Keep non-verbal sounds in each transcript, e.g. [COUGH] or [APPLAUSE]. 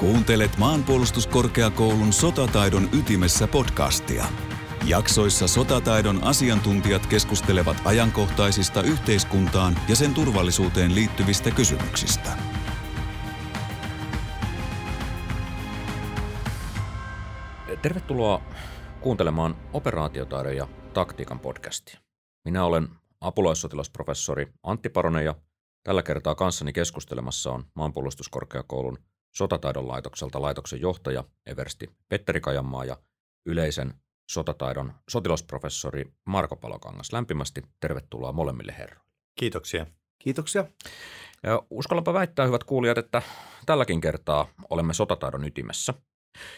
Kuuntelet maanpuolustuskorkeakoulun sotataidon ytimessä podcastia. Jaksoissa sotataidon asiantuntijat keskustelevat ajankohtaisista yhteiskuntaan ja sen turvallisuuteen liittyvistä kysymyksistä. Tervetuloa kuuntelemaan operaatiotaidon ja taktiikan podcastia. Minä olen apulaissotilasprofessori Antti Paronen ja tällä kertaa kanssani keskustelemassa on maanpuolustuskorkeakoulun sotataidon laitokselta laitoksen johtaja Eversti Petteri Kajanmaa ja yleisen sotataidon sotilasprofessori Marko Palokangas. Lämpimästi tervetuloa molemmille herroille. Kiitoksia. Kiitoksia. Ja uskallanpa väittää, hyvät kuulijat, että tälläkin kertaa olemme sotataidon ytimessä.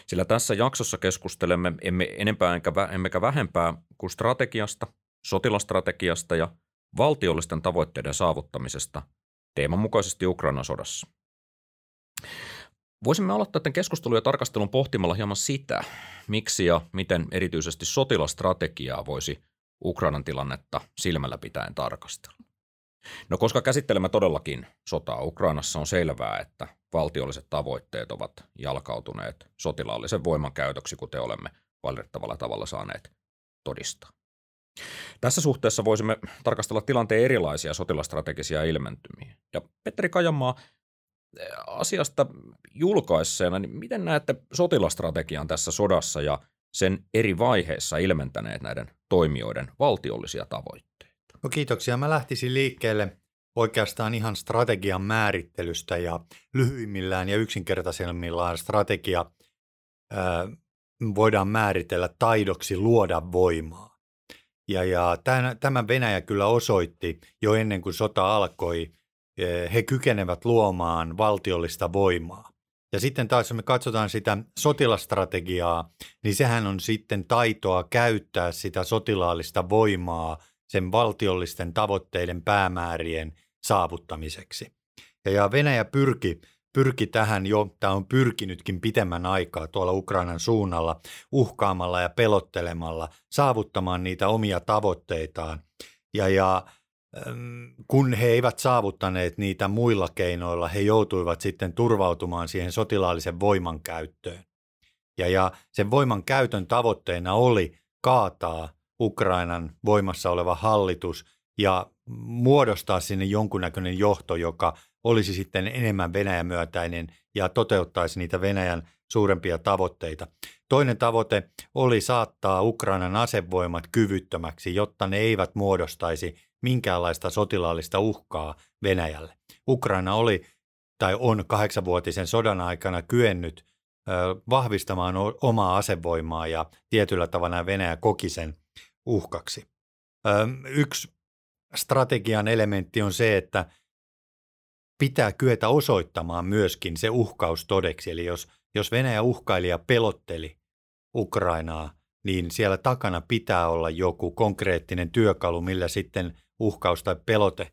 Sillä tässä jaksossa keskustelemme emme enempää emmekä vähempää kuin strategiasta, sotilastrategiasta ja valtiollisten tavoitteiden saavuttamisesta teeman mukaisesti Ukrainan sodassa. Voisimme aloittaa tämän keskustelun ja tarkastelun pohtimalla hieman sitä, miksi ja miten erityisesti sotilastrategiaa voisi Ukrainan tilannetta silmällä pitäen tarkastella. No koska käsittelemme todellakin sotaa Ukrainassa, on selvää, että valtiolliset tavoitteet ovat jalkautuneet sotilaallisen voiman käytöksi, kuten olemme valitettavalla tavalla saaneet todistaa. Tässä suhteessa voisimme tarkastella tilanteen erilaisia sotilastrategisia ilmentymiä. Ja Petteri Kajamaa, asiasta julkaisseena, niin miten näette sotilastrategian tässä sodassa ja sen eri vaiheissa ilmentäneet näiden toimijoiden valtiollisia tavoitteita? No kiitoksia. Mä lähtisin liikkeelle oikeastaan ihan strategian määrittelystä ja lyhyimmillään ja yksinkertaisemmillaan strategia ää, voidaan määritellä taidoksi luoda voimaa. Ja, ja tämä Venäjä kyllä osoitti jo ennen kuin sota alkoi – he kykenevät luomaan valtiollista voimaa. Ja sitten taas, jos me katsotaan sitä sotilastrategiaa, niin sehän on sitten taitoa käyttää sitä sotilaallista voimaa sen valtiollisten tavoitteiden päämäärien saavuttamiseksi. Ja Venäjä pyrki, pyrki tähän jo, tämä on pyrkinytkin pitemmän aikaa tuolla Ukrainan suunnalla, uhkaamalla ja pelottelemalla, saavuttamaan niitä omia tavoitteitaan. Ja, ja kun he eivät saavuttaneet niitä muilla keinoilla, he joutuivat sitten turvautumaan siihen sotilaallisen voiman käyttöön. Ja, ja sen voiman käytön tavoitteena oli kaataa Ukrainan voimassa oleva hallitus ja muodostaa sinne jonkunnäköinen johto, joka olisi sitten enemmän Venäjämyötäinen ja toteuttaisi niitä Venäjän suurempia tavoitteita. Toinen tavoite oli saattaa Ukrainan asevoimat kyvyttömäksi, jotta ne eivät muodostaisi minkäänlaista sotilaallista uhkaa Venäjälle. Ukraina oli tai on kahdeksanvuotisen sodan aikana kyennyt vahvistamaan omaa asevoimaa ja tietyllä tavalla Venäjä koki sen uhkaksi. Yksi strategian elementti on se, että pitää kyetä osoittamaan myöskin se uhkaus todeksi. Eli jos, jos Venäjä uhkaili ja pelotteli Ukrainaa, niin siellä takana pitää olla joku konkreettinen työkalu, millä sitten uhkaus tai pelote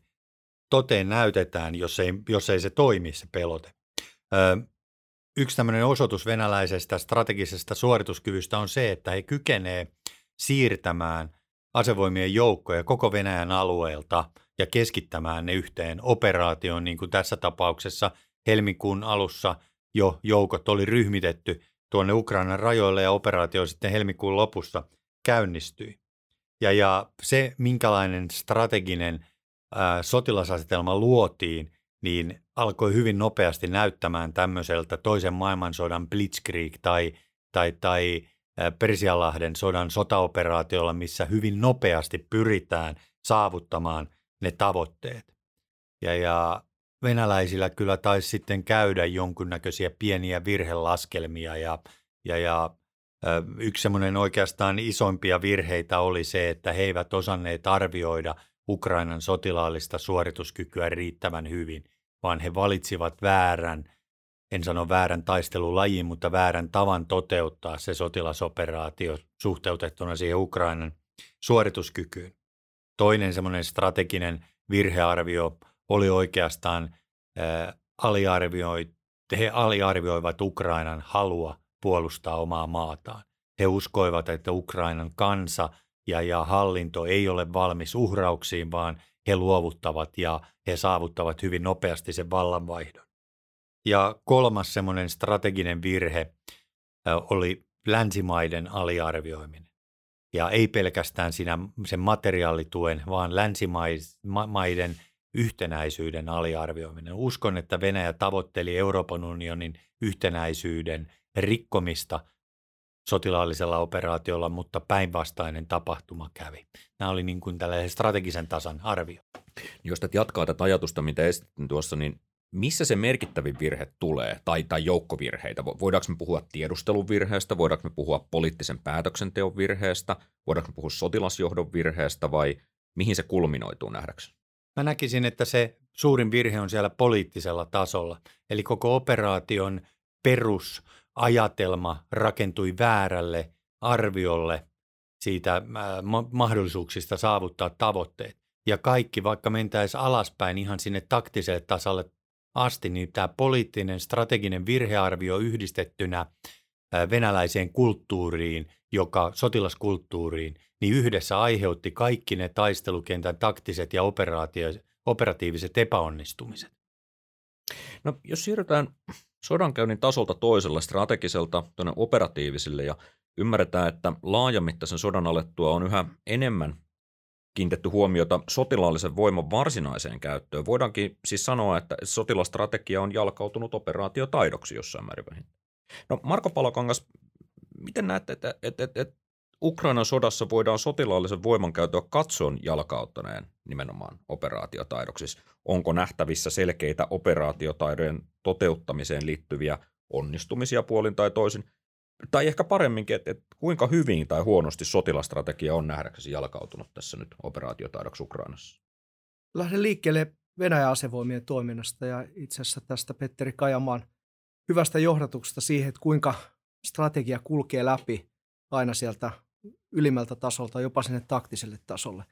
toteen näytetään, jos ei, jos ei se toimi se pelote. Ö, yksi tämmöinen osoitus venäläisestä strategisesta suorituskyvystä on se, että he kykenee siirtämään asevoimien joukkoja koko Venäjän alueelta ja keskittämään ne yhteen operaatioon, niin kuin tässä tapauksessa helmikuun alussa jo joukot oli ryhmitetty tuonne Ukrainan rajoille ja operaatio sitten helmikuun lopussa käynnistyi. Ja, ja se, minkälainen strateginen ää, sotilasasetelma luotiin, niin alkoi hyvin nopeasti näyttämään tämmöiseltä toisen maailmansodan Blitzkrieg tai, tai, tai Persianlahden sodan sotaoperaatiolla, missä hyvin nopeasti pyritään saavuttamaan ne tavoitteet. Ja, ja venäläisillä kyllä taisi sitten käydä jonkunnäköisiä pieniä virhelaskelmia ja, ja, ja Yksi semmoinen oikeastaan isoimpia virheitä oli se, että he eivät osanneet arvioida Ukrainan sotilaallista suorituskykyä riittävän hyvin, vaan he valitsivat väärän, en sano väärän taistelulajin, mutta väärän tavan toteuttaa se sotilasoperaatio suhteutettuna siihen Ukrainan suorituskykyyn. Toinen semmoinen strateginen virhearvio oli oikeastaan ää, aliarvioi, he aliarvioivat Ukrainan halua puolustaa omaa maataan. He uskoivat, että Ukrainan kansa ja, ja hallinto ei ole valmis uhrauksiin, vaan he luovuttavat ja he saavuttavat hyvin nopeasti sen vallanvaihdon. Ja kolmas semmoinen strateginen virhe oli länsimaiden aliarvioiminen. Ja ei pelkästään siinä sen materiaalituen, vaan länsimaiden yhtenäisyyden aliarvioiminen. Uskon, että Venäjä tavoitteli Euroopan unionin yhtenäisyyden rikkomista sotilaallisella operaatiolla, mutta päinvastainen tapahtuma kävi. Nämä oli niin kuin tällaisen strategisen tasan arvio. Jos tätä jatkaa tätä ajatusta, mitä esitin tuossa, niin missä se merkittävin virhe tulee, tai, tai joukkovirheitä? Voidaanko me puhua tiedustelun virheestä, voidaanko me puhua poliittisen päätöksenteon virheestä, voidaanko me puhua sotilasjohdon virheestä, vai mihin se kulminoituu nähdäkseni? Mä näkisin, että se suurin virhe on siellä poliittisella tasolla. Eli koko operaation perusajatelma rakentui väärälle arviolle siitä mahdollisuuksista saavuttaa tavoitteet. Ja kaikki, vaikka mentäisiin alaspäin ihan sinne taktiselle tasalle asti, niin tämä poliittinen strateginen virhearvio yhdistettynä venäläiseen kulttuuriin, joka sotilaskulttuuriin, niin yhdessä aiheutti kaikki ne taistelukentän taktiset ja operatiiviset epäonnistumiset. No, jos siirrytään sodankäynnin tasolta toisella strategiselta tuonne operatiivisille ja ymmärretään, että laajamittaisen sodan alettua on yhä enemmän kiinnitetty huomiota sotilaallisen voiman varsinaiseen käyttöön. Voidaankin siis sanoa, että sotilastrategia on jalkautunut operaatiotaidoksi jossain määrin No Marko Palokangas, miten näette, että, että, että, että Ukrainan sodassa voidaan sotilaallisen voimankäyttöä katson jalkauttaneen nimenomaan operaatiotaidoksi? Onko nähtävissä selkeitä operaatiotaidojen toteuttamiseen liittyviä onnistumisia puolin tai toisin? Tai ehkä paremminkin, että, että kuinka hyvin tai huonosti sotilastrategia on nähdäksesi jalkautunut tässä nyt operaatiotaidoksi Ukrainassa? Lähden liikkeelle Venäjän asevoimien toiminnasta ja itse asiassa tästä Petteri Kajamaan hyvästä johdatuksesta siihen, että kuinka strategia kulkee läpi aina sieltä ylimmältä tasolta jopa sinne taktiselle tasolle.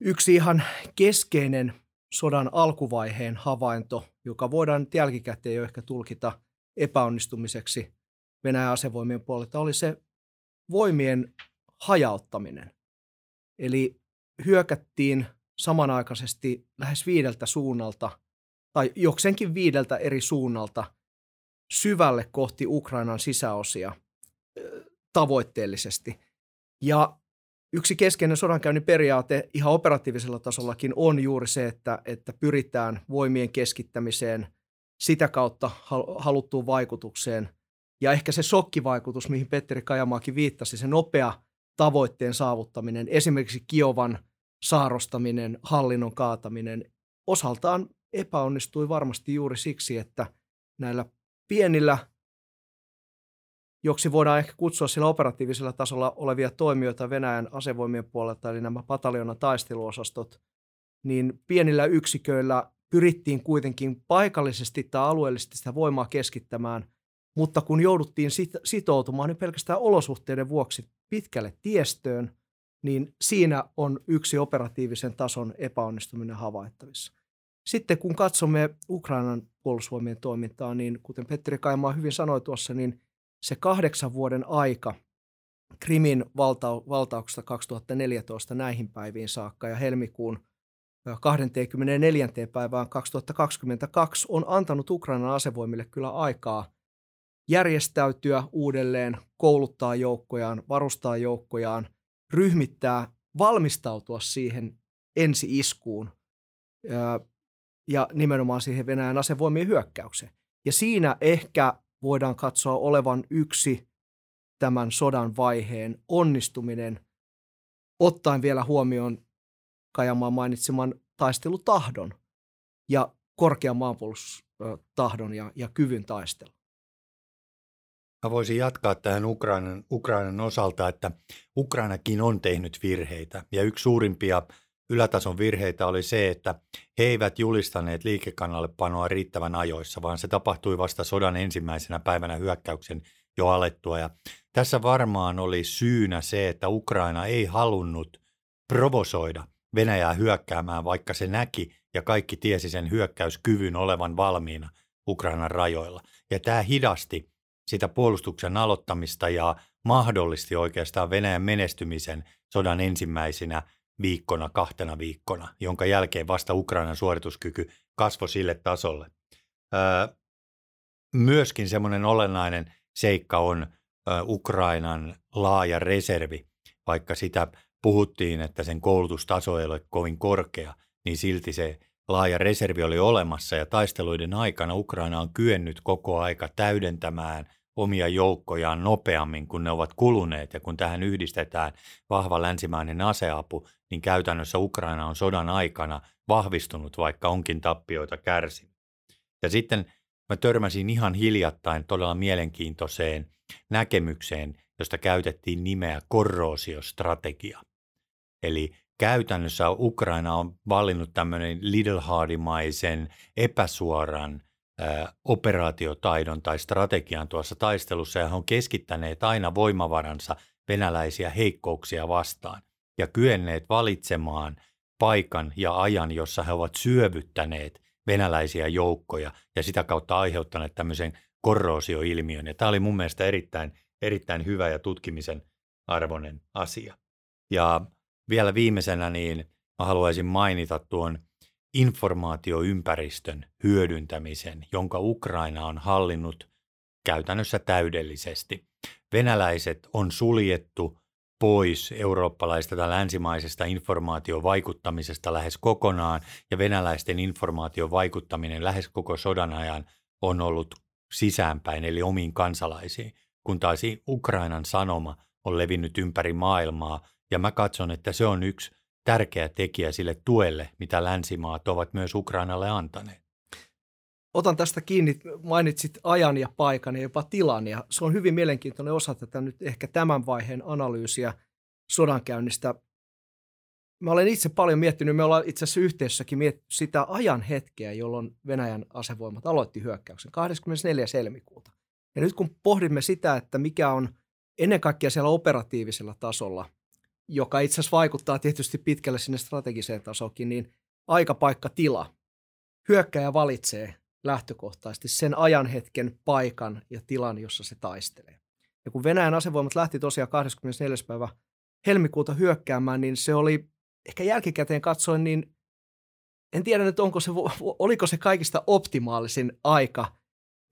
Yksi ihan keskeinen sodan alkuvaiheen havainto, joka voidaan jälkikäteen jo ehkä tulkita epäonnistumiseksi Venäjän asevoimien puolelta, oli se voimien hajauttaminen. Eli hyökättiin samanaikaisesti lähes viideltä suunnalta, tai joksenkin viideltä eri suunnalta syvälle kohti Ukrainan sisäosia tavoitteellisesti. Ja yksi keskeinen sodankäynnin periaate ihan operatiivisella tasollakin on juuri se, että, että pyritään voimien keskittämiseen, sitä kautta haluttuun vaikutukseen. Ja ehkä se sokkivaikutus, mihin Petteri Kajamaakin viittasi, se nopea tavoitteen saavuttaminen, esimerkiksi Kiovan saarostaminen, hallinnon kaataminen, osaltaan epäonnistui varmasti juuri siksi, että näillä pienillä joksi voidaan ehkä kutsua sillä operatiivisella tasolla olevia toimijoita Venäjän asevoimien puolelta, eli nämä pataljonan taisteluosastot, niin pienillä yksiköillä pyrittiin kuitenkin paikallisesti tai alueellisesti sitä voimaa keskittämään, mutta kun jouduttiin sitoutumaan niin pelkästään olosuhteiden vuoksi pitkälle tiestöön, niin siinä on yksi operatiivisen tason epäonnistuminen havaittavissa. Sitten kun katsomme Ukrainan puolustusvoimien toimintaa, niin kuten Petteri Kaimaa hyvin sanoi tuossa, niin se kahdeksan vuoden aika Krimin valta- valtauksesta 2014 näihin päiviin saakka ja helmikuun 24. päivään 2022 on antanut Ukrainan asevoimille kyllä aikaa järjestäytyä uudelleen, kouluttaa joukkojaan, varustaa joukkojaan, ryhmittää, valmistautua siihen ensi-iskuun ja nimenomaan siihen Venäjän asevoimien hyökkäykseen. Ja siinä ehkä voidaan katsoa olevan yksi tämän sodan vaiheen onnistuminen, ottaen vielä huomioon Kajamaan mainitseman taistelutahdon ja korkean maanpuolustustahdon ja, ja kyvyn taistella. Mä voisin jatkaa tähän Ukrainan, Ukrainan osalta, että Ukrainakin on tehnyt virheitä ja yksi suurimpia ylätason virheitä oli se, että he eivät julistaneet liikekannallepanoa riittävän ajoissa, vaan se tapahtui vasta sodan ensimmäisenä päivänä hyökkäyksen jo alettua. Ja tässä varmaan oli syynä se, että Ukraina ei halunnut provosoida Venäjää hyökkäämään, vaikka se näki ja kaikki tiesi sen hyökkäyskyvyn olevan valmiina Ukrainan rajoilla. Ja tämä hidasti sitä puolustuksen aloittamista ja mahdollisti oikeastaan Venäjän menestymisen sodan ensimmäisinä viikkona, kahtena viikkona, jonka jälkeen vasta Ukrainan suorituskyky kasvoi sille tasolle. myöskin semmoinen olennainen seikka on Ukrainan laaja reservi, vaikka sitä puhuttiin, että sen koulutustaso ei ole kovin korkea, niin silti se laaja reservi oli olemassa ja taisteluiden aikana Ukraina on kyennyt koko aika täydentämään omia joukkojaan nopeammin kuin ne ovat kuluneet ja kun tähän yhdistetään vahva länsimainen aseapu, niin käytännössä Ukraina on sodan aikana vahvistunut, vaikka onkin tappioita kärsinyt. Ja sitten mä törmäsin ihan hiljattain todella mielenkiintoiseen näkemykseen, josta käytettiin nimeä korroosiostrategia. Eli käytännössä Ukraina on valinnut tämmöinen Lidl-haadimaisen epäsuoran operaatiotaidon tai strategian tuossa taistelussa ja he on keskittäneet aina voimavaransa venäläisiä heikkouksia vastaan ja kyenneet valitsemaan paikan ja ajan, jossa he ovat syövyttäneet venäläisiä joukkoja ja sitä kautta aiheuttaneet tämmöisen korroosioilmiön. Ja tämä oli mun mielestä erittäin, erittäin hyvä ja tutkimisen arvoinen asia. Ja vielä viimeisenä niin mä haluaisin mainita tuon informaatioympäristön hyödyntämisen, jonka Ukraina on hallinnut käytännössä täydellisesti. Venäläiset on suljettu pois eurooppalaista tai länsimaisesta informaatiovaikuttamisesta lähes kokonaan, ja venäläisten informaatiovaikuttaminen lähes koko sodan ajan on ollut sisäänpäin, eli omiin kansalaisiin, kun taas Ukrainan sanoma on levinnyt ympäri maailmaa, ja mä katson, että se on yksi tärkeä tekijä sille tuelle, mitä länsimaat ovat myös Ukrainalle antaneet. Otan tästä kiinni, mainitsit ajan ja paikan ja jopa tilan, ja se on hyvin mielenkiintoinen osa tätä nyt ehkä tämän vaiheen analyysiä sodankäynnistä. Mä olen itse paljon miettinyt, me ollaan itse asiassa yhteisössäkin miettinyt sitä ajan hetkeä, jolloin Venäjän asevoimat aloitti hyökkäyksen 24. helmikuuta. Ja nyt kun pohdimme sitä, että mikä on ennen kaikkea siellä operatiivisella tasolla – joka itse asiassa vaikuttaa tietysti pitkälle sinne strategiseen tasokin, niin aikapaikka tila. Hyökkäjä valitsee lähtökohtaisesti sen ajanhetken, paikan ja tilan, jossa se taistelee. Ja kun Venäjän asevoimat lähti tosiaan 24. päivä helmikuuta hyökkäämään, niin se oli ehkä jälkikäteen katsoen, niin en tiedä nyt, onko se, oliko se kaikista optimaalisin aika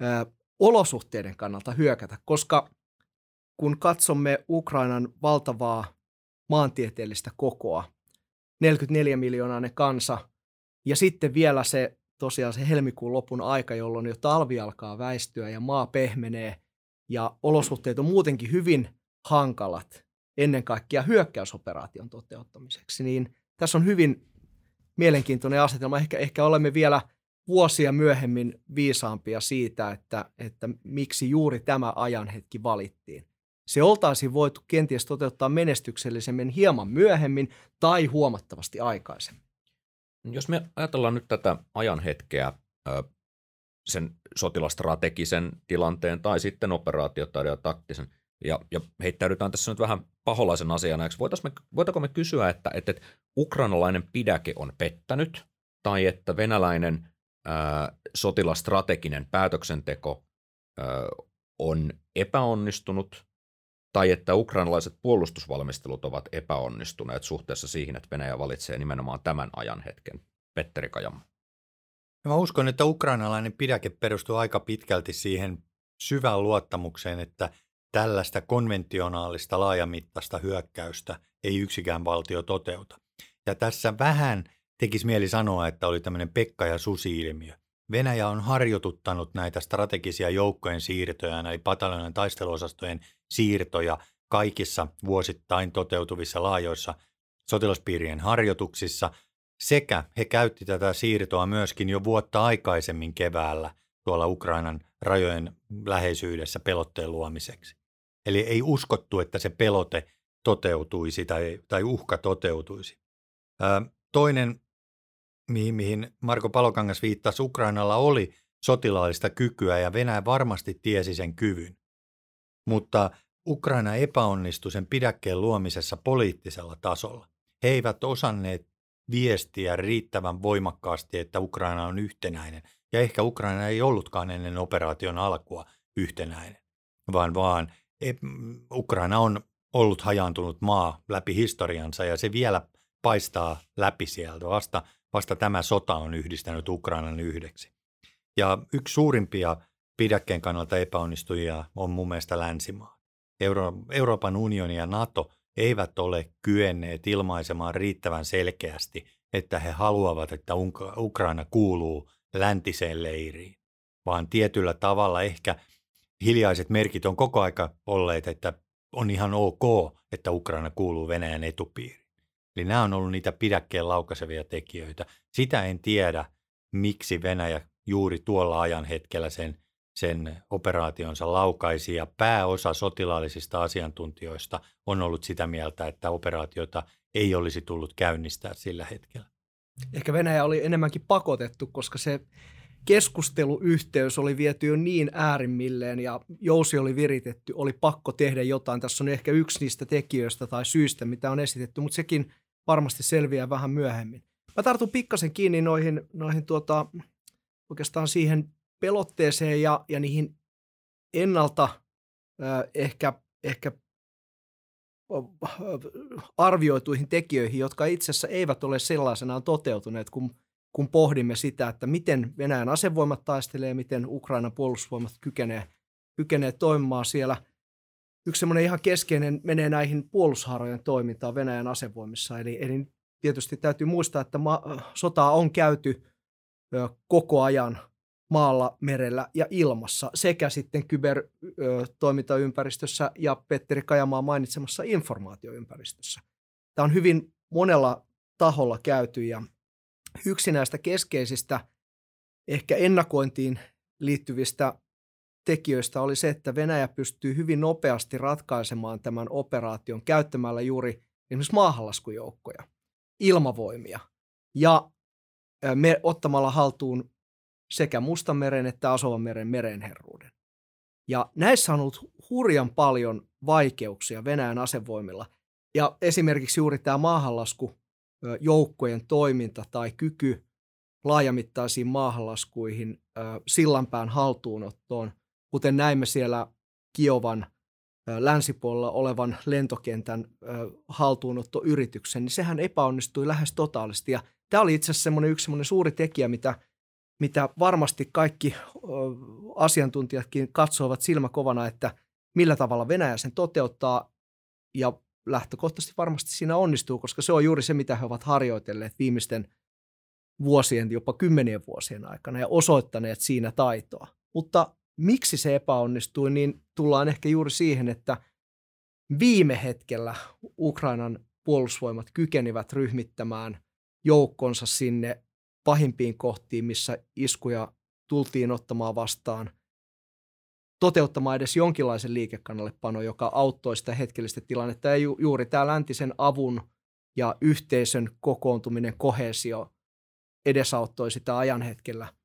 ö, olosuhteiden kannalta hyökätä, koska kun katsomme Ukrainan valtavaa maantieteellistä kokoa. 44 miljoonainen kansa. Ja sitten vielä se tosiaan se helmikuun lopun aika, jolloin jo talvi alkaa väistyä ja maa pehmenee ja olosuhteet on muutenkin hyvin hankalat ennen kaikkea hyökkäysoperaation toteuttamiseksi, niin tässä on hyvin mielenkiintoinen asetelma. Ehkä, ehkä olemme vielä vuosia myöhemmin viisaampia siitä, että, että miksi juuri tämä ajanhetki valittiin se oltaisiin voitu kenties toteuttaa menestyksellisemmin hieman myöhemmin tai huomattavasti aikaisemmin. Jos me ajatellaan nyt tätä ajanhetkeä sen sotilastrategisen tilanteen tai sitten operaatiotaidon ja taktisen, ja, ja heittäydytään tässä nyt vähän paholaisen asiana, me, voitaanko me kysyä, että, että, että ukrainalainen pidäke on pettänyt, tai että venäläinen ää, sotilastrateginen päätöksenteko ää, on epäonnistunut, tai että ukrainalaiset puolustusvalmistelut ovat epäonnistuneet suhteessa siihen, että Venäjä valitsee nimenomaan tämän ajan hetken. Petteri Kajama. Mä uskon, että ukrainalainen pidäke perustuu aika pitkälti siihen syvään luottamukseen, että tällaista konventionaalista laajamittaista hyökkäystä ei yksikään valtio toteuta. Ja tässä vähän tekisi mieli sanoa, että oli tämmöinen Pekka ja Susi-ilmiö. Venäjä on harjoituttanut näitä strategisia joukkojen siirtoja, eli pataljonan taisteluosastojen siirtoja kaikissa vuosittain toteutuvissa laajoissa sotilaspiirien harjoituksissa, sekä he käytti tätä siirtoa myöskin jo vuotta aikaisemmin keväällä tuolla Ukrainan rajojen läheisyydessä pelotteen luomiseksi. Eli ei uskottu, että se pelote toteutuisi tai, tai uhka toteutuisi. Toinen mihin, mihin Marko Palokangas viittasi, Ukrainalla oli sotilaallista kykyä ja Venäjä varmasti tiesi sen kyvyn. Mutta Ukraina epäonnistui sen pidäkkeen luomisessa poliittisella tasolla. He eivät osanneet viestiä riittävän voimakkaasti, että Ukraina on yhtenäinen. Ja ehkä Ukraina ei ollutkaan ennen operaation alkua yhtenäinen, vaan vaan Ukraina on ollut hajaantunut maa läpi historiansa ja se vielä paistaa läpi sieltä. Vasta Vasta tämä sota on yhdistänyt Ukrainan yhdeksi. Ja yksi suurimpia pidäkkeen kannalta epäonnistujia on mun mielestä länsimaa. Euro- Euroopan unioni ja NATO eivät ole kyenneet ilmaisemaan riittävän selkeästi, että he haluavat, että Ukraina kuuluu läntiseen leiriin, vaan tietyllä tavalla ehkä hiljaiset merkit on koko aika olleet, että on ihan ok, että Ukraina kuuluu Venäjän etupiiriin. Eli nämä on ollut niitä pidäkkeen laukaisevia tekijöitä. Sitä en tiedä, miksi Venäjä juuri tuolla ajan hetkellä sen, sen operaationsa laukaisi ja pääosa sotilaallisista asiantuntijoista on ollut sitä mieltä, että operaatiota ei olisi tullut käynnistää sillä hetkellä. Ehkä Venäjä oli enemmänkin pakotettu, koska se keskusteluyhteys oli viety jo niin äärimmilleen ja jousi oli viritetty, oli pakko tehdä jotain. Tässä on ehkä yksi niistä tekijöistä tai syistä, mitä on esitetty, mutta sekin varmasti selviää vähän myöhemmin. Mä tartun pikkasen kiinni noihin, noihin tuota, oikeastaan siihen pelotteeseen ja, ja niihin ennalta äh, ehkä, ehkä arvioituihin tekijöihin, jotka itse asiassa eivät ole sellaisenaan toteutuneet, kun, kun pohdimme sitä, että miten Venäjän asevoimat taistelee, miten Ukrainan puolustusvoimat kykenee, kykenee toimimaan siellä. Yksi semmoinen ihan keskeinen menee näihin puolustushaarojen toimintaan Venäjän asevoimissa. Eli, eli tietysti täytyy muistaa, että ma- sotaa on käyty ö, koko ajan maalla, merellä ja ilmassa sekä sitten kybertoimintaympäristössä ja Petteri Kajamaa mainitsemassa informaatioympäristössä. Tämä on hyvin monella taholla käyty ja yksi näistä keskeisistä ehkä ennakointiin liittyvistä tekijöistä oli se, että Venäjä pystyy hyvin nopeasti ratkaisemaan tämän operaation käyttämällä juuri esimerkiksi maahanlaskujoukkoja, ilmavoimia ja me, ottamalla haltuun sekä Mustanmeren että Asovan merenherruuden. Ja näissä on ollut hurjan paljon vaikeuksia Venäjän asevoimilla. Ja esimerkiksi juuri tämä maahanlasku joukkojen toiminta tai kyky laajamittaisiin maahanlaskuihin sillanpään haltuunottoon, kuten näimme siellä Kiovan länsipuolella olevan lentokentän haltuunottoyrityksen, niin sehän epäonnistui lähes totaalisesti. Ja tämä oli itse asiassa yksi semmoinen suuri tekijä, mitä – mitä varmasti kaikki asiantuntijatkin katsovat silmäkovana, että millä tavalla Venäjä sen toteuttaa ja lähtökohtaisesti varmasti siinä onnistuu, koska se on juuri se, mitä he ovat harjoitelleet viimeisten vuosien, jopa kymmenien vuosien aikana ja osoittaneet siinä taitoa. Mutta miksi se epäonnistui, niin tullaan ehkä juuri siihen, että viime hetkellä Ukrainan puolustusvoimat kykenivät ryhmittämään joukkonsa sinne pahimpiin kohtiin, missä iskuja tultiin ottamaan vastaan, toteuttamaan edes jonkinlaisen liikekannallepano, joka auttoi sitä hetkellistä tilannetta. Ja ju- juuri tämä läntisen avun ja yhteisön kokoontuminen, kohesio edesauttoi sitä ajan hetkellä.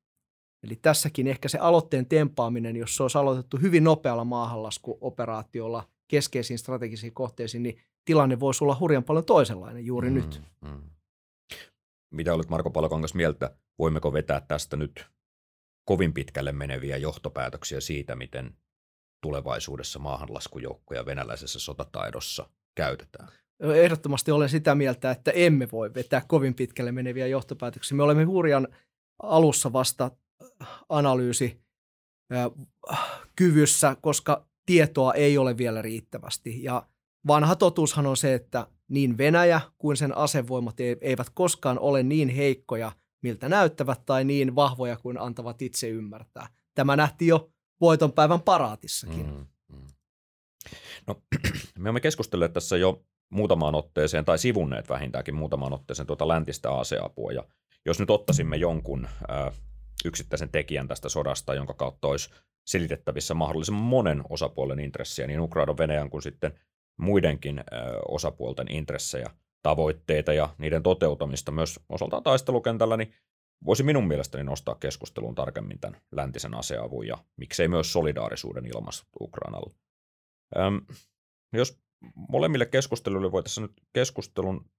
Eli tässäkin ehkä se aloitteen tempaaminen, jos se olisi aloitettu hyvin nopealla maahanlaskuoperaatiolla keskeisiin strategisiin kohteisiin, niin tilanne voisi olla hurjan paljon toisenlainen juuri mm, nyt. Mm. Mitä olet Marko Palokangas mieltä? Voimmeko vetää tästä nyt kovin pitkälle meneviä johtopäätöksiä siitä, miten tulevaisuudessa maahanlaskujoukkoja venäläisessä sotataidossa käytetään? Ehdottomasti olen sitä mieltä, että emme voi vetää kovin pitkälle meneviä johtopäätöksiä. Me olemme hurjan alussa vasta analyysi kyvyssä, koska tietoa ei ole vielä riittävästi. Ja vanha totuushan on se, että niin Venäjä kuin sen asevoimat eivät koskaan ole niin heikkoja, miltä näyttävät, tai niin vahvoja kuin antavat itse ymmärtää. Tämä nähtiin jo voitonpäivän paraatissakin. Mm, mm. No, [CLEARS THROAT] me olemme keskustelleet tässä jo muutamaan otteeseen, tai sivunneet vähintäänkin muutamaan otteeseen tuota läntistä aseapua, ja jos nyt ottaisimme jonkun ää, yksittäisen tekijän tästä sodasta, jonka kautta olisi selitettävissä mahdollisimman monen osapuolen intressiä, niin Ukraina, Venäjän kuin sitten muidenkin osapuolten intressejä, tavoitteita ja niiden toteutumista myös osaltaan taistelukentällä, niin voisi minun mielestäni nostaa keskusteluun tarkemmin tämän läntisen aseavun ja miksei myös solidaarisuuden ilmaistut Ukrainalle. Öm, jos molemmille keskusteluille voitaisiin nyt keskustelun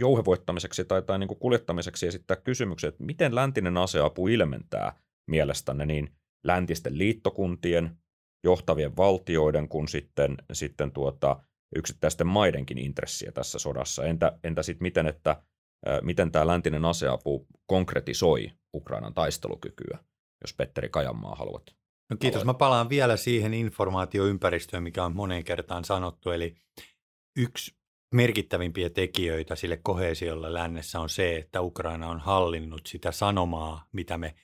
jouhevoittamiseksi tai, tai niin kuin kuljettamiseksi esittää kysymyksen, että miten läntinen aseapu ilmentää mielestänne niin läntisten liittokuntien, johtavien valtioiden kuin sitten, sitten tuota, yksittäisten maidenkin intressiä tässä sodassa. Entä, entä sitten miten, että miten tämä läntinen aseapu konkretisoi Ukrainan taistelukykyä? jos Petteri Kajanmaa haluat. No kiitos. Mä palaan vielä siihen informaatioympäristöön, mikä on moneen kertaan sanottu. Eli yksi merkittävimpiä tekijöitä sille kohesiolle lännessä on se, että Ukraina on hallinnut sitä sanomaa, mitä me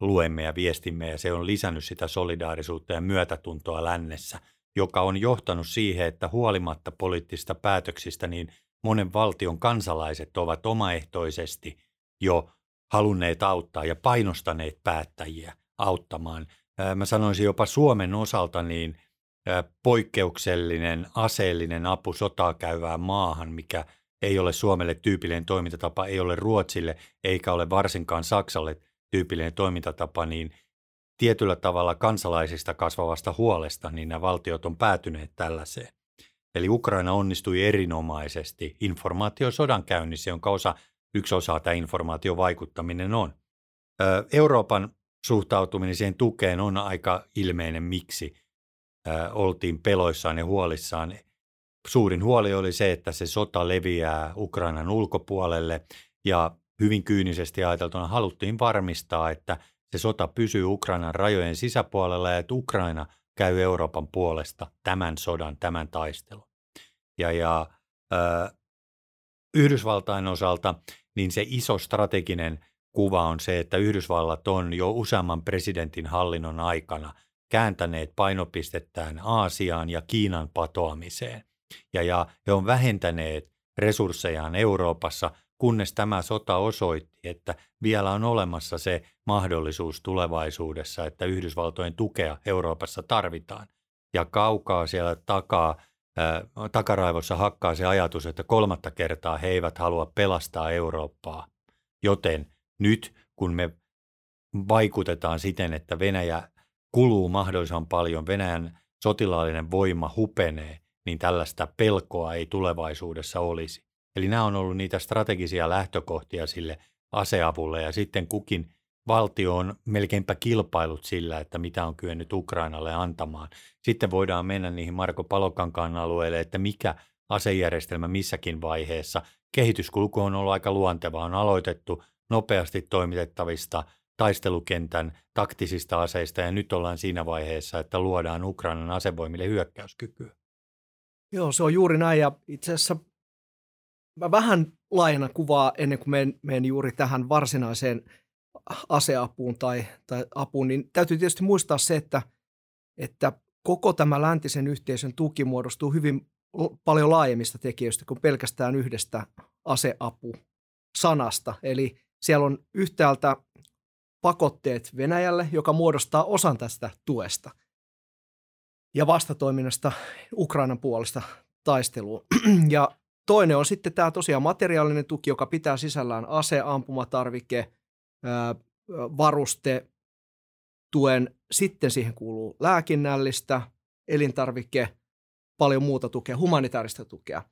luemme ja viestimme, ja se on lisännyt sitä solidaarisuutta ja myötätuntoa lännessä, joka on johtanut siihen, että huolimatta poliittisista päätöksistä, niin monen valtion kansalaiset ovat omaehtoisesti jo halunneet auttaa ja painostaneet päättäjiä auttamaan. Mä sanoisin jopa Suomen osalta niin poikkeuksellinen aseellinen apu sotaa käyvään maahan, mikä ei ole Suomelle tyypillinen toimintatapa, ei ole Ruotsille eikä ole varsinkaan Saksalle tyypillinen toimintatapa, niin tietyllä tavalla kansalaisista kasvavasta huolesta, niin nämä valtiot on päätyneet tällaiseen. Eli Ukraina onnistui erinomaisesti informaatiosodan käynnissä, jonka osa, yksi osa tämä informaatiovaikuttaminen on. Euroopan suhtautuminen siihen tukeen on aika ilmeinen, miksi oltiin peloissaan ja huolissaan. Suurin huoli oli se, että se sota leviää Ukrainan ulkopuolelle ja hyvin kyynisesti ajateltuna haluttiin varmistaa, että se sota pysyy Ukrainan rajojen sisäpuolella ja että Ukraina käy Euroopan puolesta tämän sodan, tämän taistelun. Ja, ja äh, Yhdysvaltain osalta niin se iso strateginen kuva on se, että Yhdysvallat on jo useamman presidentin hallinnon aikana kääntäneet painopistettään Aasiaan ja Kiinan patoamiseen. Ja, ja he on vähentäneet resurssejaan Euroopassa kunnes tämä sota osoitti, että vielä on olemassa se mahdollisuus tulevaisuudessa, että Yhdysvaltojen tukea Euroopassa tarvitaan. Ja kaukaa siellä takaa, ää, takaraivossa hakkaa se ajatus, että kolmatta kertaa he eivät halua pelastaa Eurooppaa. Joten nyt kun me vaikutetaan siten, että Venäjä kuluu mahdollisimman paljon, Venäjän sotilaallinen voima hupenee, niin tällaista pelkoa ei tulevaisuudessa olisi. Eli nämä on ollut niitä strategisia lähtökohtia sille aseavulle ja sitten kukin valtio on melkeinpä kilpailut sillä, että mitä on kyennyt Ukrainalle antamaan. Sitten voidaan mennä niihin Marko Palokankaan alueelle, että mikä asejärjestelmä missäkin vaiheessa. Kehityskulku on ollut aika luontevaa. On aloitettu nopeasti toimitettavista taistelukentän taktisista aseista ja nyt ollaan siinä vaiheessa, että luodaan Ukrainan asevoimille hyökkäyskykyä. Joo, se on juuri näin ja itse asiassa mä vähän laajana kuvaa ennen kuin menen, menen juuri tähän varsinaiseen aseapuun tai, tai apuun, niin täytyy tietysti muistaa se, että, että koko tämä läntisen yhteisön tuki muodostuu hyvin paljon laajemmista tekijöistä kuin pelkästään yhdestä aseapu-sanasta. Eli siellä on yhtäältä pakotteet Venäjälle, joka muodostaa osan tästä tuesta ja vastatoiminnasta Ukrainan puolesta taisteluun. [CLEARS THROAT] Ja Toinen on sitten tämä tosiaan materiaalinen tuki, joka pitää sisällään ase, ampumatarvike, varuste, tuen. Sitten siihen kuuluu lääkinnällistä, elintarvike, paljon muuta tukea, humanitaarista tukea.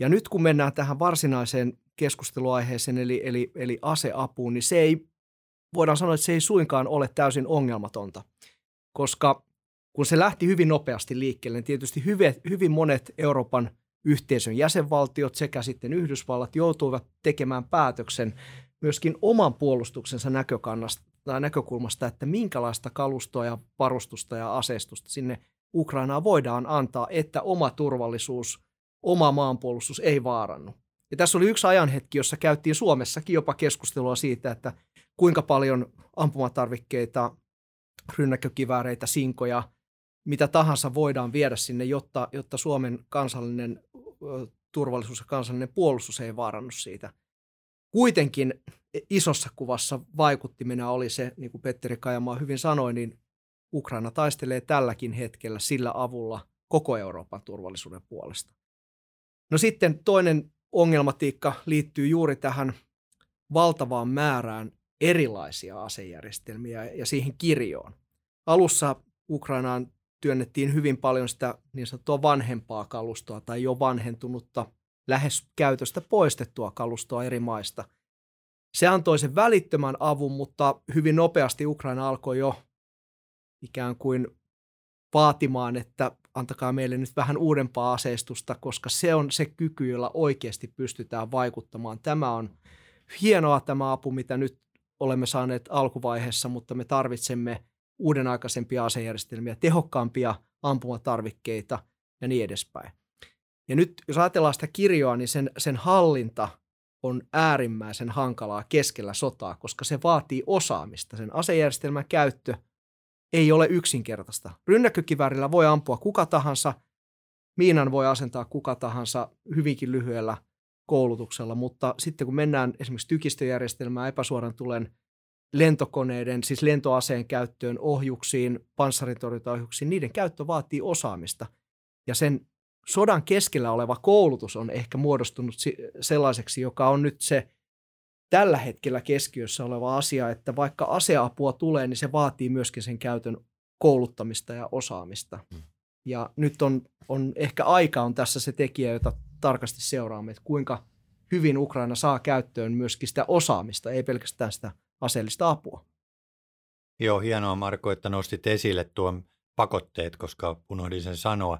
Ja nyt kun mennään tähän varsinaiseen keskusteluaiheeseen, eli, eli, eli aseapuun, niin se ei, voidaan sanoa, että se ei suinkaan ole täysin ongelmatonta, koska kun se lähti hyvin nopeasti liikkeelle, niin tietysti hyvin, hyvin monet Euroopan – yhteisön jäsenvaltiot sekä sitten Yhdysvallat joutuivat tekemään päätöksen myöskin oman puolustuksensa näkökannasta tai näkökulmasta, että minkälaista kalustoa ja varustusta ja aseistusta sinne Ukrainaan voidaan antaa, että oma turvallisuus, oma maanpuolustus ei vaarannu. Ja tässä oli yksi ajanhetki, jossa käytiin Suomessakin jopa keskustelua siitä, että kuinka paljon ampumatarvikkeita, rynnäkkökivääreitä, sinkoja, mitä tahansa voidaan viedä sinne, jotta, jotta Suomen kansallinen turvallisuus ja kansallinen puolustus ei vaarannu siitä. Kuitenkin isossa kuvassa vaikuttimena oli se, niin kuin Petteri Kajamaa hyvin sanoi, niin Ukraina taistelee tälläkin hetkellä sillä avulla koko Euroopan turvallisuuden puolesta. No sitten toinen ongelmatiikka liittyy juuri tähän valtavaan määrään erilaisia asejärjestelmiä ja siihen kirjoon. Alussa Ukrainaan työnnettiin hyvin paljon sitä niin sanottua vanhempaa kalustoa tai jo vanhentunutta, lähes käytöstä poistettua kalustoa eri maista. Se antoi sen välittömän avun, mutta hyvin nopeasti Ukraina alkoi jo ikään kuin vaatimaan, että antakaa meille nyt vähän uudempaa aseistusta, koska se on se kyky, jolla oikeasti pystytään vaikuttamaan. Tämä on hienoa tämä apu, mitä nyt olemme saaneet alkuvaiheessa, mutta me tarvitsemme uuden aikaisempia asejärjestelmiä, tehokkaampia ampumatarvikkeita ja niin edespäin. Ja nyt jos ajatellaan sitä kirjoa, niin sen, sen hallinta on äärimmäisen hankalaa keskellä sotaa, koska se vaatii osaamista. Sen asejärjestelmän käyttö ei ole yksinkertaista. Rynnäkkökiväärillä voi ampua kuka tahansa, miinan voi asentaa kuka tahansa hyvinkin lyhyellä koulutuksella, mutta sitten kun mennään esimerkiksi tykistöjärjestelmään epäsuoran tulen lentokoneiden, siis lentoaseen käyttöön, ohjuksiin, panssarintorjuntaohjuksiin, niiden käyttö vaatii osaamista. Ja sen sodan keskellä oleva koulutus on ehkä muodostunut sellaiseksi, joka on nyt se tällä hetkellä keskiössä oleva asia, että vaikka aseapua tulee, niin se vaatii myöskin sen käytön kouluttamista ja osaamista. Hmm. Ja nyt on, on ehkä aika on tässä se tekijä, jota tarkasti seuraamme, että kuinka hyvin Ukraina saa käyttöön myöskin sitä osaamista, ei pelkästään sitä aseellista apua. Joo, hienoa Marko, että nostit esille tuon pakotteet, koska unohdin sen sanoa.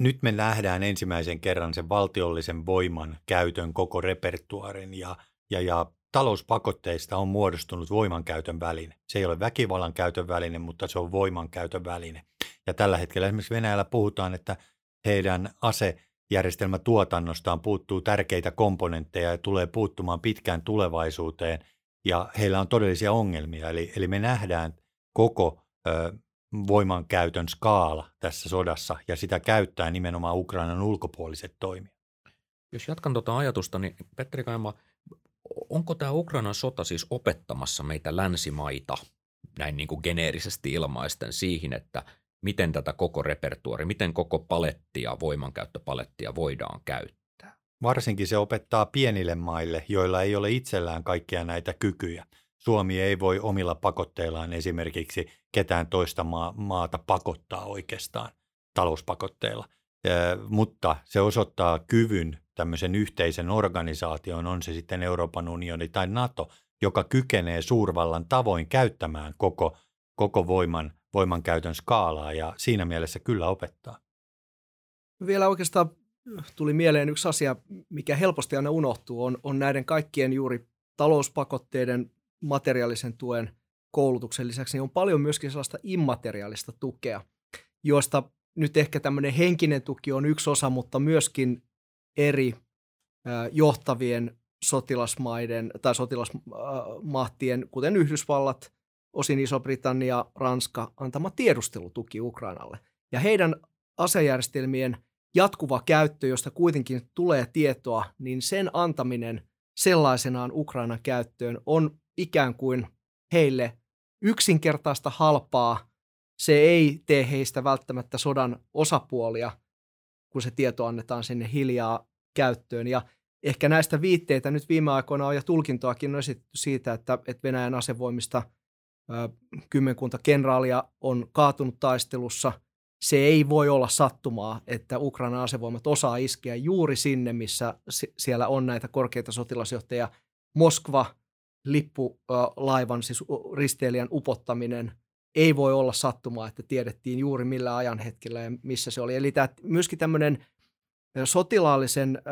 Nyt me nähdään ensimmäisen kerran sen valtiollisen voiman käytön koko repertuarin ja, ja, ja talouspakotteista on muodostunut voimankäytön väline. Se ei ole väkivallan käytön väline, mutta se on voimankäytön väline. Ja tällä hetkellä esimerkiksi Venäjällä puhutaan, että heidän asejärjestelmätuotannostaan puuttuu tärkeitä komponentteja ja tulee puuttumaan pitkään tulevaisuuteen – ja heillä on todellisia ongelmia. Eli, eli me nähdään koko ö, voimankäytön skaala tässä sodassa ja sitä käyttää nimenomaan Ukrainan ulkopuoliset toimijat. Jos jatkan tuota ajatusta, niin Petteri Kaima, onko tämä Ukrainan sota siis opettamassa meitä länsimaita näin niin kuin geneerisesti ilmaisten siihen, että miten tätä koko repertuari, miten koko palettia, voimankäyttöpalettia voidaan käyttää? Varsinkin se opettaa pienille maille, joilla ei ole itsellään kaikkia näitä kykyjä. Suomi ei voi omilla pakotteillaan esimerkiksi ketään toista maata pakottaa oikeastaan talouspakotteilla, mutta se osoittaa kyvyn tämmöisen yhteisen organisaation, on se sitten Euroopan unioni tai NATO, joka kykenee suurvallan tavoin käyttämään koko, koko voiman, voimankäytön skaalaa ja siinä mielessä kyllä opettaa. Vielä oikeastaan tuli mieleen yksi asia, mikä helposti aina unohtuu, on, on näiden kaikkien juuri talouspakotteiden, materiaalisen tuen, koulutuksen lisäksi, niin on paljon myöskin sellaista immateriaalista tukea, joista nyt ehkä tämmöinen henkinen tuki on yksi osa, mutta myöskin eri johtavien sotilasmaiden tai sotilasmahtien, kuten Yhdysvallat, osin Iso-Britannia, Ranska, antama tiedustelutuki Ukrainalle. Ja heidän asejärjestelmien – jatkuva käyttö, josta kuitenkin tulee tietoa, niin sen antaminen sellaisenaan Ukrainan käyttöön on ikään kuin heille yksinkertaista halpaa. Se ei tee heistä välttämättä sodan osapuolia, kun se tieto annetaan sinne hiljaa käyttöön. Ja ehkä näistä viitteitä nyt viime aikoina on ja tulkintoakin on esitetty siitä, että, että Venäjän asevoimista kymmenkunta kenraalia on kaatunut taistelussa – se ei voi olla sattumaa, että Ukrainan asevoimat osaa iskeä juuri sinne, missä siellä on näitä korkeita sotilasjohtajia. Moskva, lippulaivan, siis risteilijän upottaminen, ei voi olla sattumaa, että tiedettiin juuri millä ajanhetkellä ja missä se oli. Eli tämä, myöskin tämmöinen sotilaallisen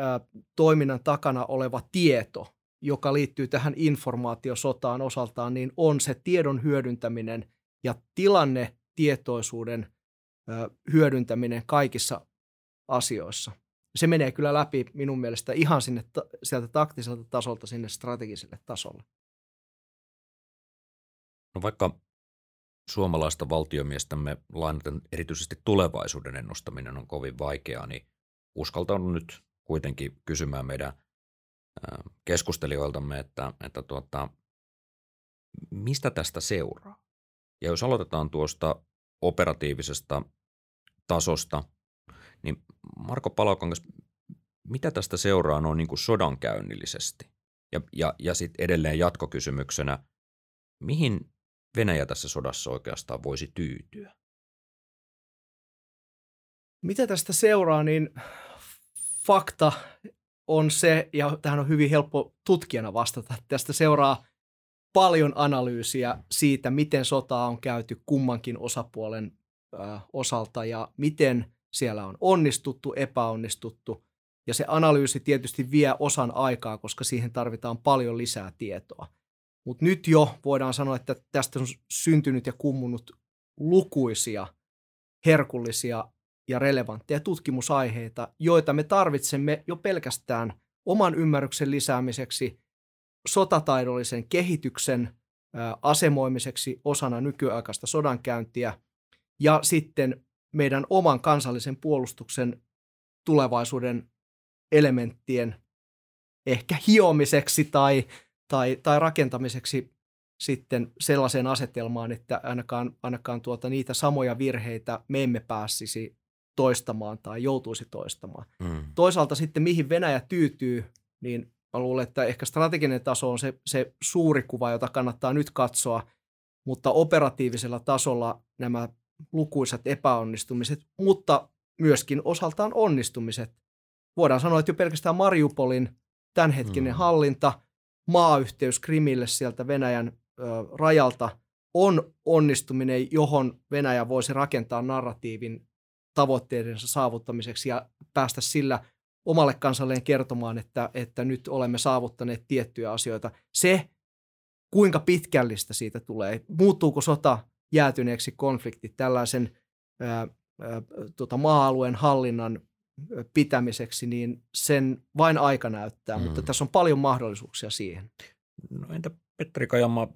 toiminnan takana oleva tieto, joka liittyy tähän informaatiosotaan osaltaan, niin on se tiedon hyödyntäminen ja tilanne tietoisuuden – hyödyntäminen kaikissa asioissa. Se menee kyllä läpi minun mielestä ihan sinne sieltä taktiselta tasolta sinne strategiselle tasolle. No vaikka suomalaista valtiomiestämme lainaten erityisesti tulevaisuuden ennustaminen on kovin vaikeaa, niin uskaltaudun nyt kuitenkin kysymään meidän keskustelijoiltamme, että, että tuota, mistä tästä seuraa? Ja jos aloitetaan tuosta operatiivisesta tasosta, niin Marko Palokangas, mitä tästä seuraa noin niin kuin sodankäynnillisesti? Ja, ja, ja sitten edelleen jatkokysymyksenä, mihin Venäjä tässä sodassa oikeastaan voisi tyytyä? Mitä tästä seuraa, niin fakta on se, ja tähän on hyvin helppo tutkijana vastata, että tästä seuraa paljon analyysiä siitä, miten sotaa on käyty kummankin osapuolen osalta ja miten siellä on onnistuttu, epäonnistuttu. Ja se analyysi tietysti vie osan aikaa, koska siihen tarvitaan paljon lisää tietoa. Mutta nyt jo voidaan sanoa, että tästä on syntynyt ja kummunut lukuisia herkullisia ja relevantteja tutkimusaiheita, joita me tarvitsemme jo pelkästään oman ymmärryksen lisäämiseksi, sotataidollisen kehityksen asemoimiseksi osana nykyaikaista sodankäyntiä ja sitten meidän oman kansallisen puolustuksen tulevaisuuden elementtien ehkä hiomiseksi tai, tai, tai rakentamiseksi sitten sellaiseen asetelmaan, että ainakaan, ainakaan tuota, niitä samoja virheitä me emme pääsisi toistamaan tai joutuisi toistamaan. Mm. Toisaalta sitten mihin Venäjä tyytyy, niin mä luulen, että ehkä strateginen taso on se, se suuri kuva, jota kannattaa nyt katsoa, mutta operatiivisella tasolla nämä lukuisat epäonnistumiset, mutta myöskin osaltaan onnistumiset. Voidaan sanoa, että jo pelkästään Mariupolin tämänhetkinen mm. hallinta, maayhteys Krimille sieltä Venäjän ö, rajalta on onnistuminen, johon Venäjä voisi rakentaa narratiivin tavoitteidensa saavuttamiseksi ja päästä sillä omalle kansalleen kertomaan, että, että nyt olemme saavuttaneet tiettyjä asioita. Se, kuinka pitkällistä siitä tulee, muuttuuko sota jäätyneeksi konflikti tällaisen ää, ää, tota maa-alueen hallinnan pitämiseksi, niin sen vain aika näyttää, mm. mutta tässä on paljon mahdollisuuksia siihen. No entä Petteri Kajama,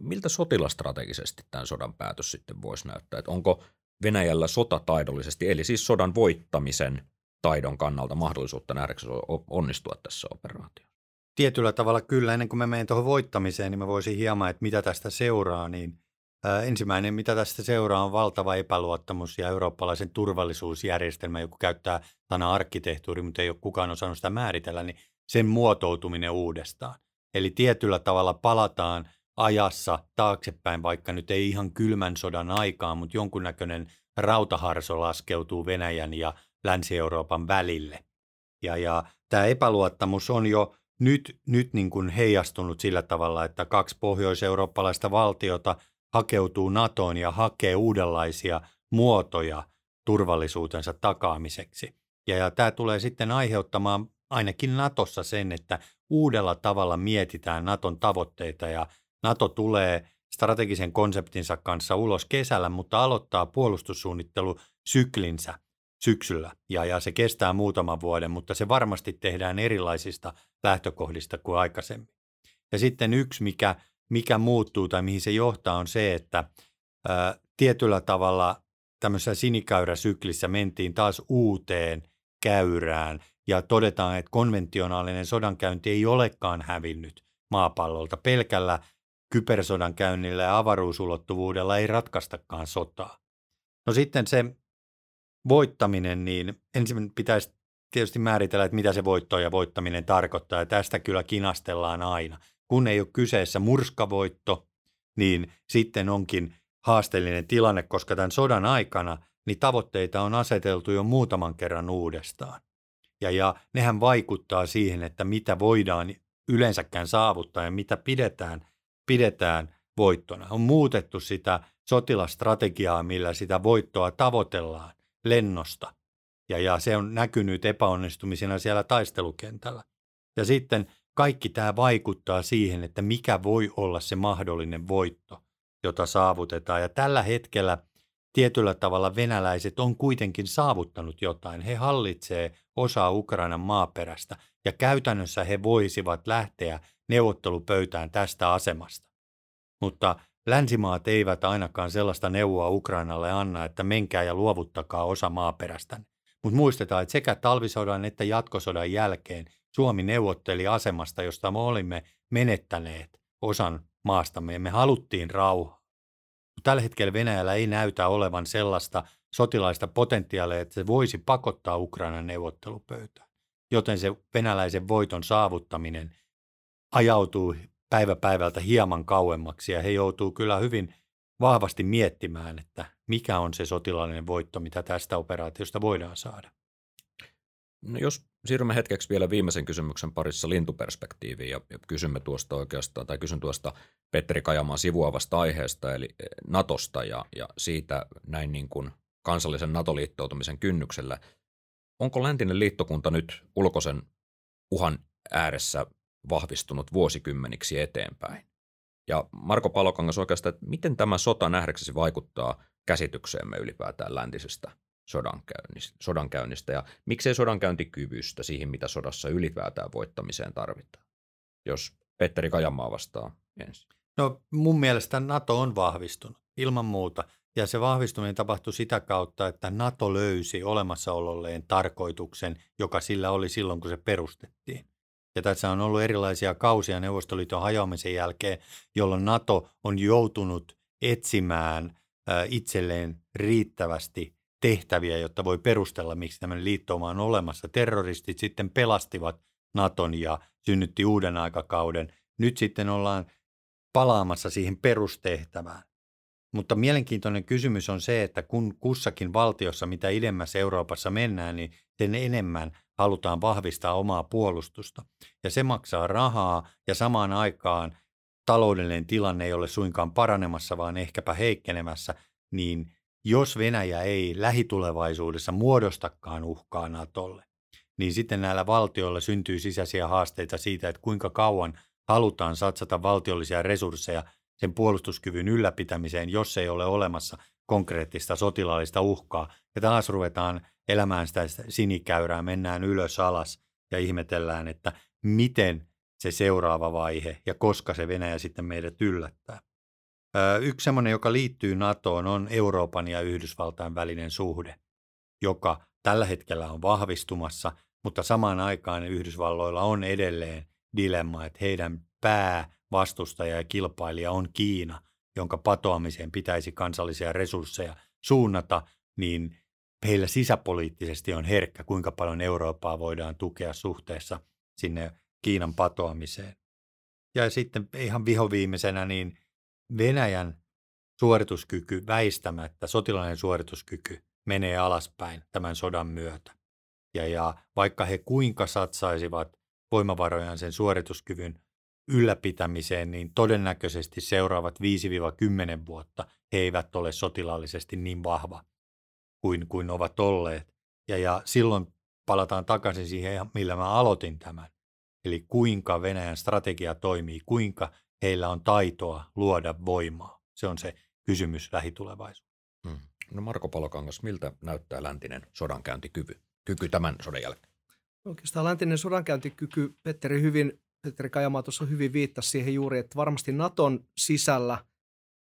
miltä sotilastrategisesti tämän sodan päätös sitten voisi näyttää? Että onko Venäjällä sotataidollisesti, eli siis sodan voittamisen taidon kannalta mahdollisuutta nähdäksesi onnistua tässä operaatiossa? Tietyllä tavalla kyllä. Ennen kuin mä menen tuohon voittamiseen, niin mä voisin hieman, että mitä tästä seuraa. Niin ää, ensimmäinen, mitä tästä seuraa, on valtava epäluottamus ja eurooppalaisen turvallisuusjärjestelmä, joku käyttää sana arkkitehtuuri, mutta ei ole kukaan osannut sitä määritellä, niin sen muotoutuminen uudestaan. Eli tietyllä tavalla palataan ajassa taaksepäin, vaikka nyt ei ihan kylmän sodan aikaan, mutta jonkunnäköinen rautaharso laskeutuu Venäjän ja Länsi-Euroopan välille. Ja, ja tämä epäluottamus on jo nyt, nyt niin kuin heijastunut sillä tavalla, että kaksi pohjoiseurooppalaista valtiota hakeutuu NATOon ja hakee uudenlaisia muotoja turvallisuutensa takaamiseksi. Ja, ja tämä tulee sitten aiheuttamaan ainakin Natossa sen, että uudella tavalla mietitään Naton tavoitteita ja Nato tulee strategisen konseptinsa kanssa ulos kesällä, mutta aloittaa puolustussuunnittelusyklinsä syksyllä ja, ja se kestää muutaman vuoden, mutta se varmasti tehdään erilaisista lähtökohdista kuin aikaisemmin. Ja sitten yksi, mikä, mikä muuttuu tai mihin se johtaa, on se, että ää, tietyllä tavalla tämmöisessä sinikäyräsyklissä mentiin taas uuteen käyrään ja todetaan, että konventionaalinen sodankäynti ei olekaan hävinnyt maapallolta. Pelkällä kybersodan käynnillä ja avaruusulottuvuudella ei ratkaistakaan sotaa. No sitten se voittaminen, niin ensin pitäisi tietysti määritellä, että mitä se voitto ja voittaminen tarkoittaa, ja tästä kyllä kinastellaan aina. Kun ei ole kyseessä murskavoitto, niin sitten onkin haasteellinen tilanne, koska tämän sodan aikana niin tavoitteita on aseteltu jo muutaman kerran uudestaan. Ja, ja nehän vaikuttaa siihen, että mitä voidaan yleensäkään saavuttaa ja mitä pidetään, pidetään voittona. On muutettu sitä sotilastrategiaa, millä sitä voittoa tavoitellaan lennosta. Ja, ja se on näkynyt epäonnistumisena siellä taistelukentällä. Ja sitten kaikki tämä vaikuttaa siihen, että mikä voi olla se mahdollinen voitto, jota saavutetaan. Ja tällä hetkellä tietyllä tavalla venäläiset on kuitenkin saavuttanut jotain. He hallitsee osaa Ukrainan maaperästä ja käytännössä he voisivat lähteä neuvottelupöytään tästä asemasta. Mutta Länsimaat eivät ainakaan sellaista neuvoa Ukrainalle anna, että menkää ja luovuttakaa osa maaperästä. Mutta muistetaan, että sekä talvisodan että jatkosodan jälkeen Suomi neuvotteli asemasta, josta me olimme menettäneet osan maastamme ja me haluttiin rauhaa. Tällä hetkellä Venäjällä ei näytä olevan sellaista sotilaista potentiaalia, että se voisi pakottaa Ukrainan neuvottelupöytään. Joten se venäläisen voiton saavuttaminen ajautuu päivä päivältä hieman kauemmaksi ja he joutuu kyllä hyvin vahvasti miettimään, että mikä on se sotilaallinen voitto, mitä tästä operaatiosta voidaan saada. No jos siirrymme hetkeksi vielä viimeisen kysymyksen parissa lintuperspektiiviin ja, ja kysymme tuosta oikeastaan, tai kysyn tuosta Petteri Kajamaan sivuavasta aiheesta, eli eh, Natosta ja, ja siitä näin niin kuin kansallisen NATO-liittoutumisen kynnyksellä. Onko läntinen liittokunta nyt ulkoisen uhan ääressä vahvistunut vuosikymmeniksi eteenpäin. Ja Marko Palokangas oikeastaan, että miten tämä sota nähdäksesi vaikuttaa käsitykseemme ylipäätään läntisestä sodankäynnistä ja miksei sodankäyntikyvystä siihen, mitä sodassa ylipäätään voittamiseen tarvitaan? Jos Petteri Kajamaa vastaa ensin. No mun mielestä NATO on vahvistunut ilman muuta. Ja se vahvistuminen tapahtui sitä kautta, että NATO löysi olemassaololleen tarkoituksen, joka sillä oli silloin, kun se perustettiin. Ja tässä on ollut erilaisia kausia Neuvostoliiton hajoamisen jälkeen, jolloin NATO on joutunut etsimään itselleen riittävästi tehtäviä, jotta voi perustella, miksi tämmöinen liittouma on olemassa. Terroristit sitten pelastivat Naton ja synnytti uuden aikakauden. Nyt sitten ollaan palaamassa siihen perustehtävään. Mutta mielenkiintoinen kysymys on se, että kun kussakin valtiossa, mitä idemmässä Euroopassa mennään, niin sen enemmän halutaan vahvistaa omaa puolustusta. Ja se maksaa rahaa ja samaan aikaan taloudellinen tilanne ei ole suinkaan paranemassa, vaan ehkäpä heikkenemässä, niin jos Venäjä ei lähitulevaisuudessa muodostakaan uhkaa Natolle, niin sitten näillä valtioilla syntyy sisäisiä haasteita siitä, että kuinka kauan halutaan satsata valtiollisia resursseja sen puolustuskyvyn ylläpitämiseen, jos ei ole olemassa konkreettista sotilaallista uhkaa. Ja taas ruvetaan elämään sitä sinikäyrää, mennään ylös alas ja ihmetellään, että miten se seuraava vaihe ja koska se Venäjä sitten meidät yllättää. Yksi semmoinen, joka liittyy NATOon, on Euroopan ja Yhdysvaltain välinen suhde, joka tällä hetkellä on vahvistumassa, mutta samaan aikaan Yhdysvalloilla on edelleen dilemma, että heidän päävastustaja ja kilpailija on Kiina, jonka patoamiseen pitäisi kansallisia resursseja suunnata, niin heillä sisäpoliittisesti on herkkä, kuinka paljon Eurooppaa voidaan tukea suhteessa sinne Kiinan patoamiseen. Ja sitten ihan vihoviimeisenä, niin Venäjän suorituskyky väistämättä, sotilainen suorituskyky menee alaspäin tämän sodan myötä. Ja, ja vaikka he kuinka satsaisivat voimavarojaan sen suorituskyvyn ylläpitämiseen, niin todennäköisesti seuraavat 5-10 vuotta he eivät ole sotilaallisesti niin vahva kuin, kuin ovat olleet. Ja, ja silloin palataan takaisin siihen, millä mä aloitin tämän. Eli kuinka Venäjän strategia toimii, kuinka heillä on taitoa luoda voimaa. Se on se kysymys lähitulevaisuudessa. Hmm. No Marko Palokangas, miltä näyttää läntinen sodankäyntikyky kyky tämän sodan jälkeen? Oikeastaan läntinen sodankäyntikyky, Petteri, hyvin, Petteri Kajamaa tuossa hyvin viittasi siihen juuri, että varmasti Naton sisällä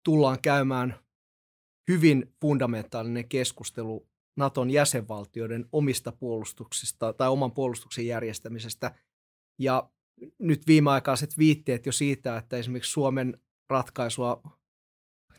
tullaan käymään hyvin fundamentaalinen keskustelu Naton jäsenvaltioiden omista puolustuksista tai oman puolustuksen järjestämisestä. Ja nyt viimeaikaiset viitteet jo siitä, että esimerkiksi Suomen ratkaisua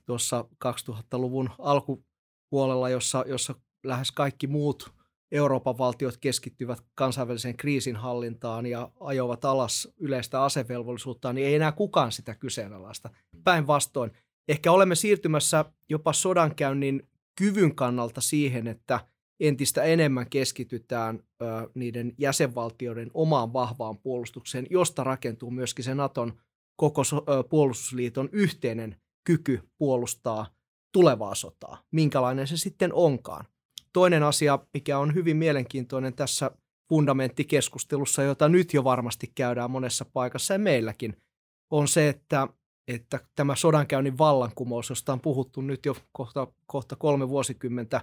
tuossa 2000-luvun alkupuolella, jossa, jossa lähes kaikki muut Euroopan valtiot keskittyvät kansainväliseen kriisinhallintaan ja ajoivat alas yleistä asevelvollisuutta, niin ei enää kukaan sitä kyseenalaista. Päinvastoin, ehkä olemme siirtymässä jopa sodankäynnin kyvyn kannalta siihen, että entistä enemmän keskitytään ö, niiden jäsenvaltioiden omaan vahvaan puolustukseen, josta rakentuu myöskin se Naton koko so, ö, puolustusliiton yhteinen kyky puolustaa tulevaa sotaa, minkälainen se sitten onkaan. Toinen asia, mikä on hyvin mielenkiintoinen tässä fundamenttikeskustelussa, jota nyt jo varmasti käydään monessa paikassa ja meilläkin, on se, että, että tämä sodankäynnin vallankumous, josta on puhuttu nyt jo kohta, kohta kolme vuosikymmentä,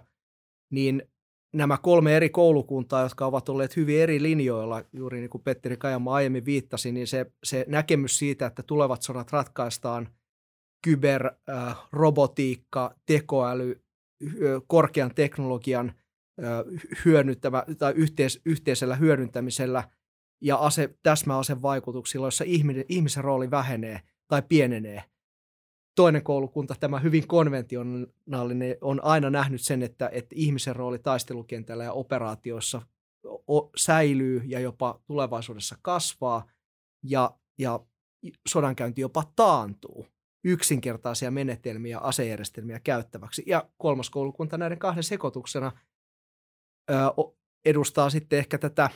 niin nämä kolme eri koulukuntaa, jotka ovat olleet hyvin eri linjoilla, juuri niin kuin Petteri Kajama aiemmin viittasi, niin se, se näkemys siitä, että tulevat sodat ratkaistaan kyber, äh, robotiikka, tekoäly, korkean teknologian hyödyntävä tai yhteis, yhteisellä hyödyntämisellä ja ase, täsmäasevaikutuksilla, ihminen, ihmisen rooli vähenee tai pienenee. Toinen koulukunta, tämä hyvin konventionaalinen, on aina nähnyt sen, että, että ihmisen rooli taistelukentällä ja operaatioissa säilyy ja jopa tulevaisuudessa kasvaa ja, ja sodankäynti jopa taantuu yksinkertaisia menetelmiä, asejärjestelmiä käyttäväksi. Ja kolmas koulukunta näiden kahden sekoituksena ö, edustaa sitten ehkä tätä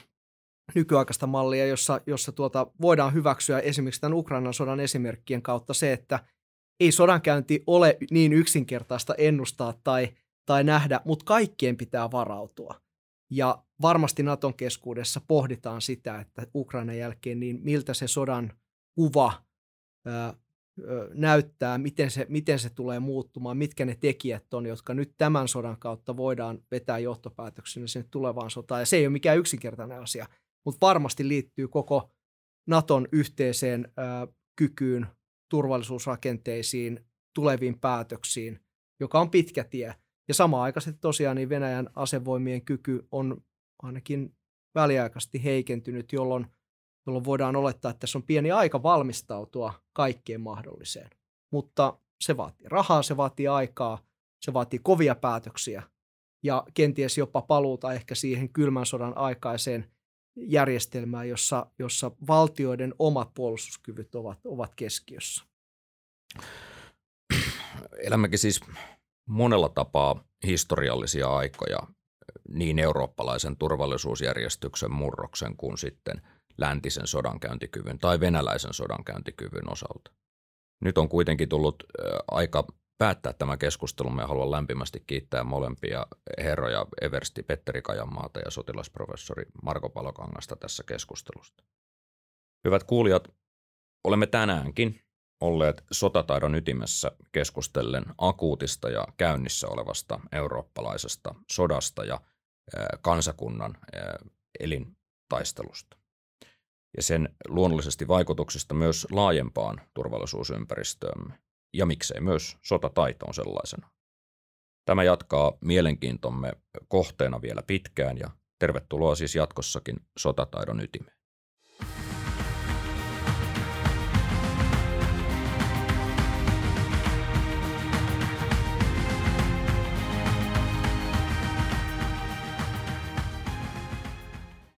nykyaikaista mallia, jossa, jossa tuota, voidaan hyväksyä esimerkiksi tämän Ukrainan sodan esimerkkien kautta se, että ei sodankäynti ole niin yksinkertaista ennustaa tai, tai nähdä, mutta kaikkien pitää varautua. Ja varmasti Naton keskuudessa pohditaan sitä, että Ukrainan jälkeen niin miltä se sodan kuva ää, näyttää, miten se, miten se tulee muuttumaan, mitkä ne tekijät on, jotka nyt tämän sodan kautta voidaan vetää johtopäätöksenä sinne tulevaan sotaan. Ja se ei ole mikään yksinkertainen asia, mutta varmasti liittyy koko Naton yhteiseen ää, kykyyn, turvallisuusrakenteisiin, tuleviin päätöksiin, joka on pitkä tie. Ja samaan aikaisesti tosiaan niin Venäjän asevoimien kyky on ainakin väliaikaisesti heikentynyt, jolloin, jolloin voidaan olettaa, että tässä on pieni aika valmistautua kaikkeen mahdolliseen. Mutta se vaatii rahaa, se vaatii aikaa, se vaatii kovia päätöksiä ja kenties jopa paluuta ehkä siihen kylmän sodan aikaiseen järjestelmään, jossa, jossa valtioiden omat puolustuskyvyt ovat, ovat keskiössä. Elämmekin siis monella tapaa historiallisia aikoja niin eurooppalaisen turvallisuusjärjestyksen murroksen kuin sitten läntisen sodankäyntikyvyn tai venäläisen sodankäyntikyvyn osalta. Nyt on kuitenkin tullut aika päättää tämä keskustelu. Me haluan lämpimästi kiittää molempia herroja Eversti Petteri Kajanmaata ja sotilasprofessori Marko Palokangasta tässä keskustelusta. Hyvät kuulijat, olemme tänäänkin olleet sotataidon ytimessä keskustellen akuutista ja käynnissä olevasta eurooppalaisesta sodasta ja kansakunnan elintaistelusta ja sen luonnollisesti vaikutuksista myös laajempaan turvallisuusympäristöömme ja miksei myös sotataitoon sellaisena. Tämä jatkaa mielenkiintomme kohteena vielä pitkään ja tervetuloa siis jatkossakin sotataidon ytimeen.